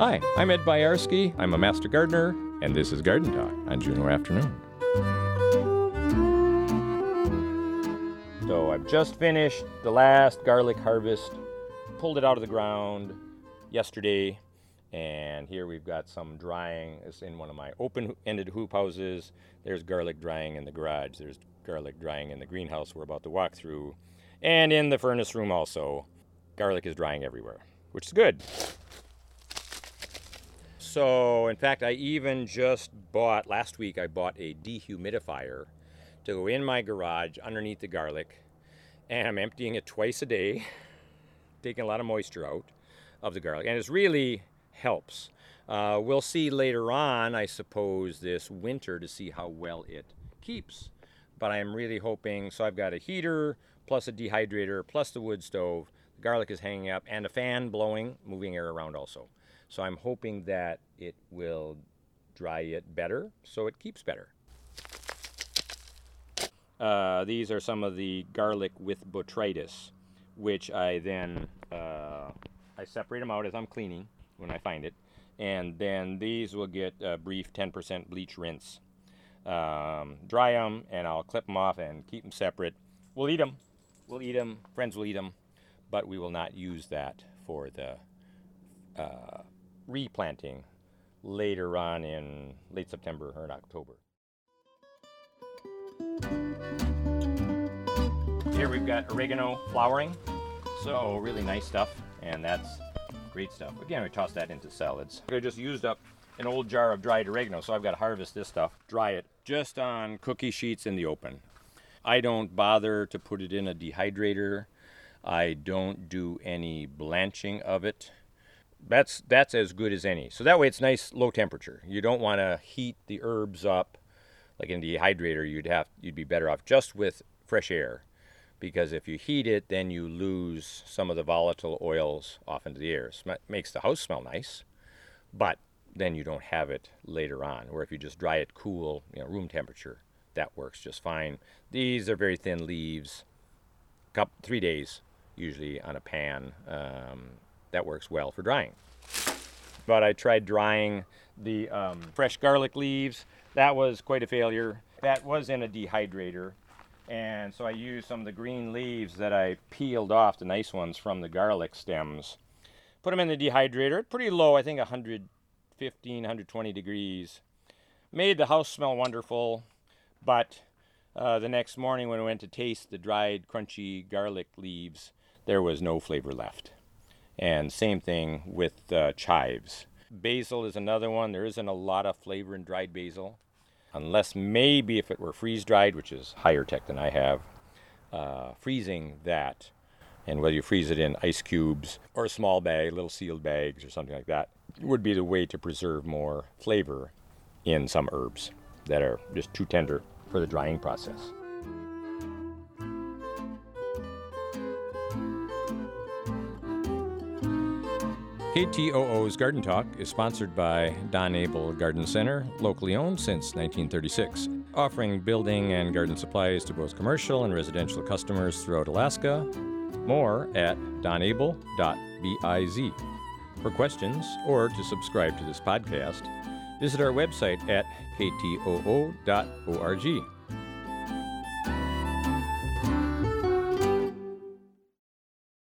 Hi, I'm Ed Buyarski. I'm a master gardener, and this is Garden Talk on Juneau Afternoon. So I've just finished the last garlic harvest, pulled it out of the ground yesterday, and here we've got some drying. It's in one of my open-ended hoop houses. There's garlic drying in the garage. There's garlic drying in the greenhouse we're about to walk through, and in the furnace room also. Garlic is drying everywhere, which is good. So, in fact, I even just bought last week. I bought a dehumidifier to go in my garage underneath the garlic, and I'm emptying it twice a day, taking a lot of moisture out of the garlic, and it really helps. Uh, we'll see later on, I suppose, this winter to see how well it keeps. But I am really hoping. So I've got a heater plus a dehydrator plus the wood stove. The garlic is hanging up and a fan blowing, moving air around also. So I'm hoping that it will dry it better so it keeps better. Uh, these are some of the garlic with botrytis, which I then uh, I separate them out as I'm cleaning when I find it, and then these will get a brief 10% bleach rinse. Um, dry them, and I'll clip them off and keep them separate. We'll eat them. We'll eat them. Friends will eat them, but we will not use that for the uh, replanting later on in late September or in October. Here we've got oregano flowering, so really nice stuff, and that's great stuff. Again, we toss that into salads. I just used up an old jar of dried oregano, so I've got to harvest this stuff, dry it just on cookie sheets in the open. I don't bother to put it in a dehydrator. I don't do any blanching of it. That's that's as good as any. So that way it's nice low temperature. You don't want to heat the herbs up like in a dehydrator. You'd have you'd be better off just with fresh air because if you heat it, then you lose some of the volatile oils off into the air. It makes the house smell nice, but then you don't have it later on. Or if you just dry it cool, you know, room temperature, that works just fine. These are very thin leaves, couple, three days usually on a pan. Um, that works well for drying. But I tried drying the um, fresh garlic leaves. That was quite a failure. That was in a dehydrator and so I used some of the green leaves that I peeled off, the nice ones from the garlic stems. Put them in the dehydrator, pretty low, I think 115, 120 degrees. Made the house smell wonderful, but uh, the next morning when I went to taste the dried, crunchy garlic leaves, there was no flavor left. And same thing with uh, chives. Basil is another one. There isn't a lot of flavor in dried basil unless maybe if it were freeze dried, which is higher tech than I have, uh, freezing that, and whether you freeze it in ice cubes or a small bag, little sealed bags or something like that, would be the way to preserve more flavor in some herbs that are just too tender for the drying process. KTOO's Garden Talk is sponsored by Don Abel Garden Center, locally owned since 1936, offering building and garden supplies to both commercial and residential customers throughout Alaska. More at donable.biz. For questions or to subscribe to this podcast, visit our website at ktoo.org.